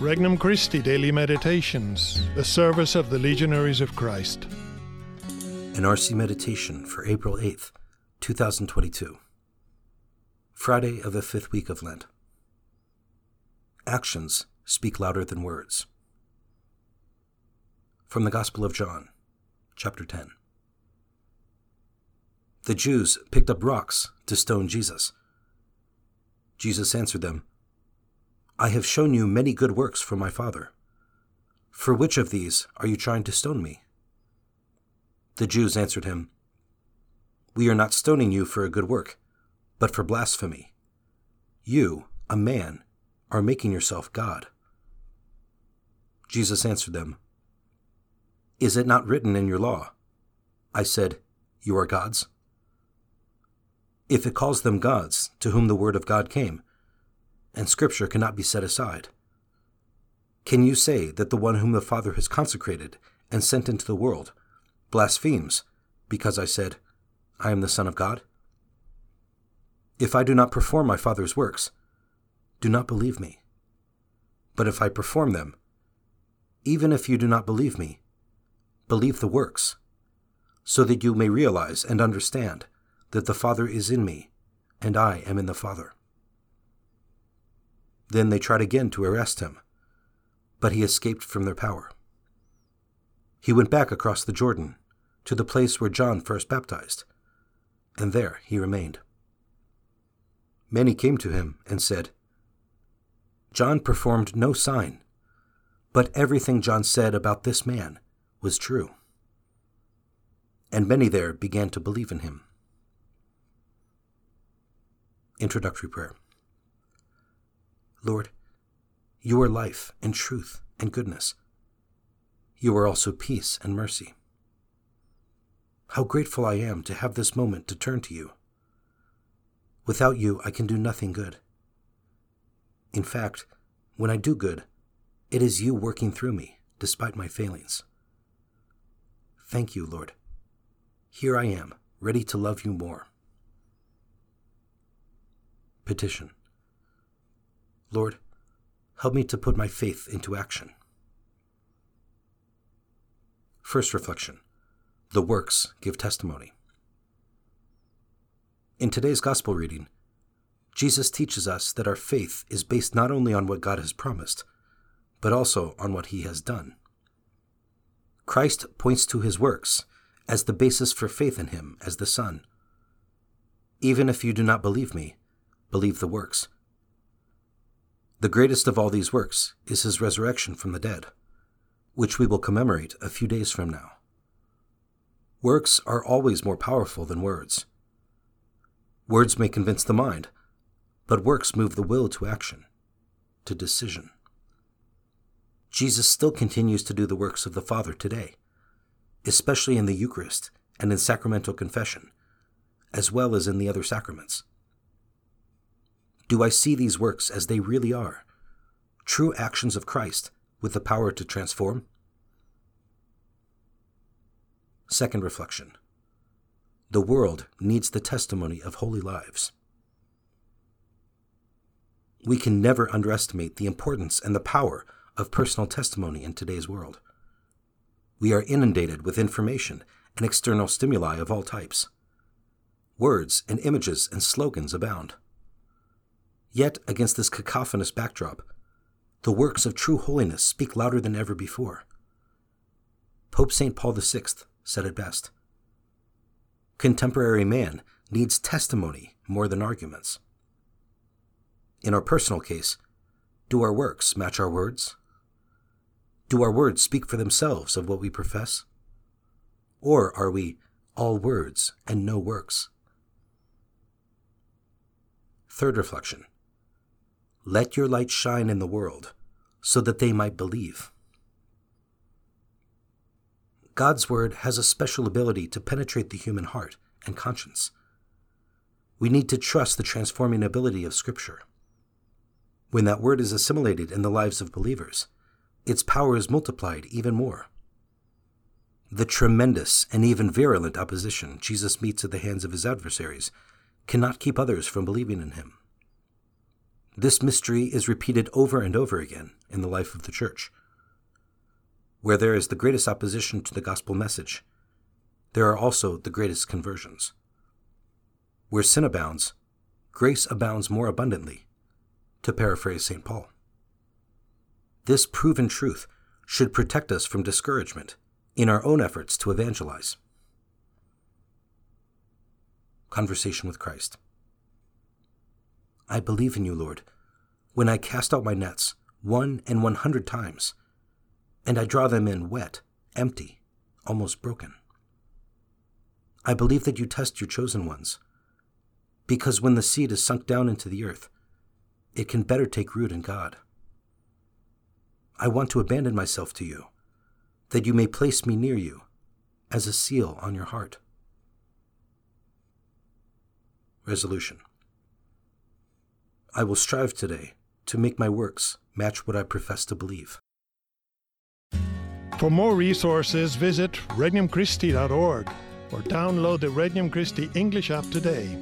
Regnum Christi Daily Meditations, the service of the Legionaries of Christ. An RC Meditation for April 8th, 2022. Friday of the fifth week of Lent. Actions speak louder than words. From the Gospel of John, chapter 10. The Jews picked up rocks to stone Jesus. Jesus answered them, I have shown you many good works from my Father. For which of these are you trying to stone me? The Jews answered him, We are not stoning you for a good work, but for blasphemy. You, a man, are making yourself God. Jesus answered them, Is it not written in your law? I said, You are gods? If it calls them gods to whom the word of God came, and Scripture cannot be set aside. Can you say that the one whom the Father has consecrated and sent into the world blasphemes because I said, I am the Son of God? If I do not perform my Father's works, do not believe me. But if I perform them, even if you do not believe me, believe the works, so that you may realize and understand that the Father is in me, and I am in the Father. Then they tried again to arrest him, but he escaped from their power. He went back across the Jordan to the place where John first baptized, and there he remained. Many came to him and said, John performed no sign, but everything John said about this man was true. And many there began to believe in him. Introductory Prayer Lord, you are life and truth and goodness. You are also peace and mercy. How grateful I am to have this moment to turn to you. Without you, I can do nothing good. In fact, when I do good, it is you working through me, despite my failings. Thank you, Lord. Here I am, ready to love you more. Petition Lord, help me to put my faith into action. First reflection The works give testimony. In today's Gospel reading, Jesus teaches us that our faith is based not only on what God has promised, but also on what he has done. Christ points to his works as the basis for faith in him as the Son. Even if you do not believe me, believe the works the greatest of all these works is his resurrection from the dead, which we will commemorate a few days from now. Works are always more powerful than words. Words may convince the mind, but works move the will to action, to decision. Jesus still continues to do the works of the Father today, especially in the Eucharist and in sacramental confession, as well as in the other sacraments. Do I see these works as they really are? True actions of Christ with the power to transform? Second reflection The world needs the testimony of holy lives. We can never underestimate the importance and the power of personal testimony in today's world. We are inundated with information and external stimuli of all types. Words and images and slogans abound. Yet, against this cacophonous backdrop, the works of true holiness speak louder than ever before. Pope St. Paul VI said it best Contemporary man needs testimony more than arguments. In our personal case, do our works match our words? Do our words speak for themselves of what we profess? Or are we all words and no works? Third reflection let your light shine in the world, so that they might believe. God's Word has a special ability to penetrate the human heart and conscience. We need to trust the transforming ability of Scripture. When that Word is assimilated in the lives of believers, its power is multiplied even more. The tremendous and even virulent opposition Jesus meets at the hands of his adversaries cannot keep others from believing in him. This mystery is repeated over and over again in the life of the Church. Where there is the greatest opposition to the gospel message, there are also the greatest conversions. Where sin abounds, grace abounds more abundantly, to paraphrase St. Paul. This proven truth should protect us from discouragement in our own efforts to evangelize. Conversation with Christ. I believe in you, Lord, when I cast out my nets one and one hundred times, and I draw them in wet, empty, almost broken. I believe that you test your chosen ones, because when the seed is sunk down into the earth, it can better take root in God. I want to abandon myself to you, that you may place me near you as a seal on your heart. Resolution I will strive today to make my works match what I profess to believe. For more resources, visit regnumchristi.org or download the Regnum Christi English app today.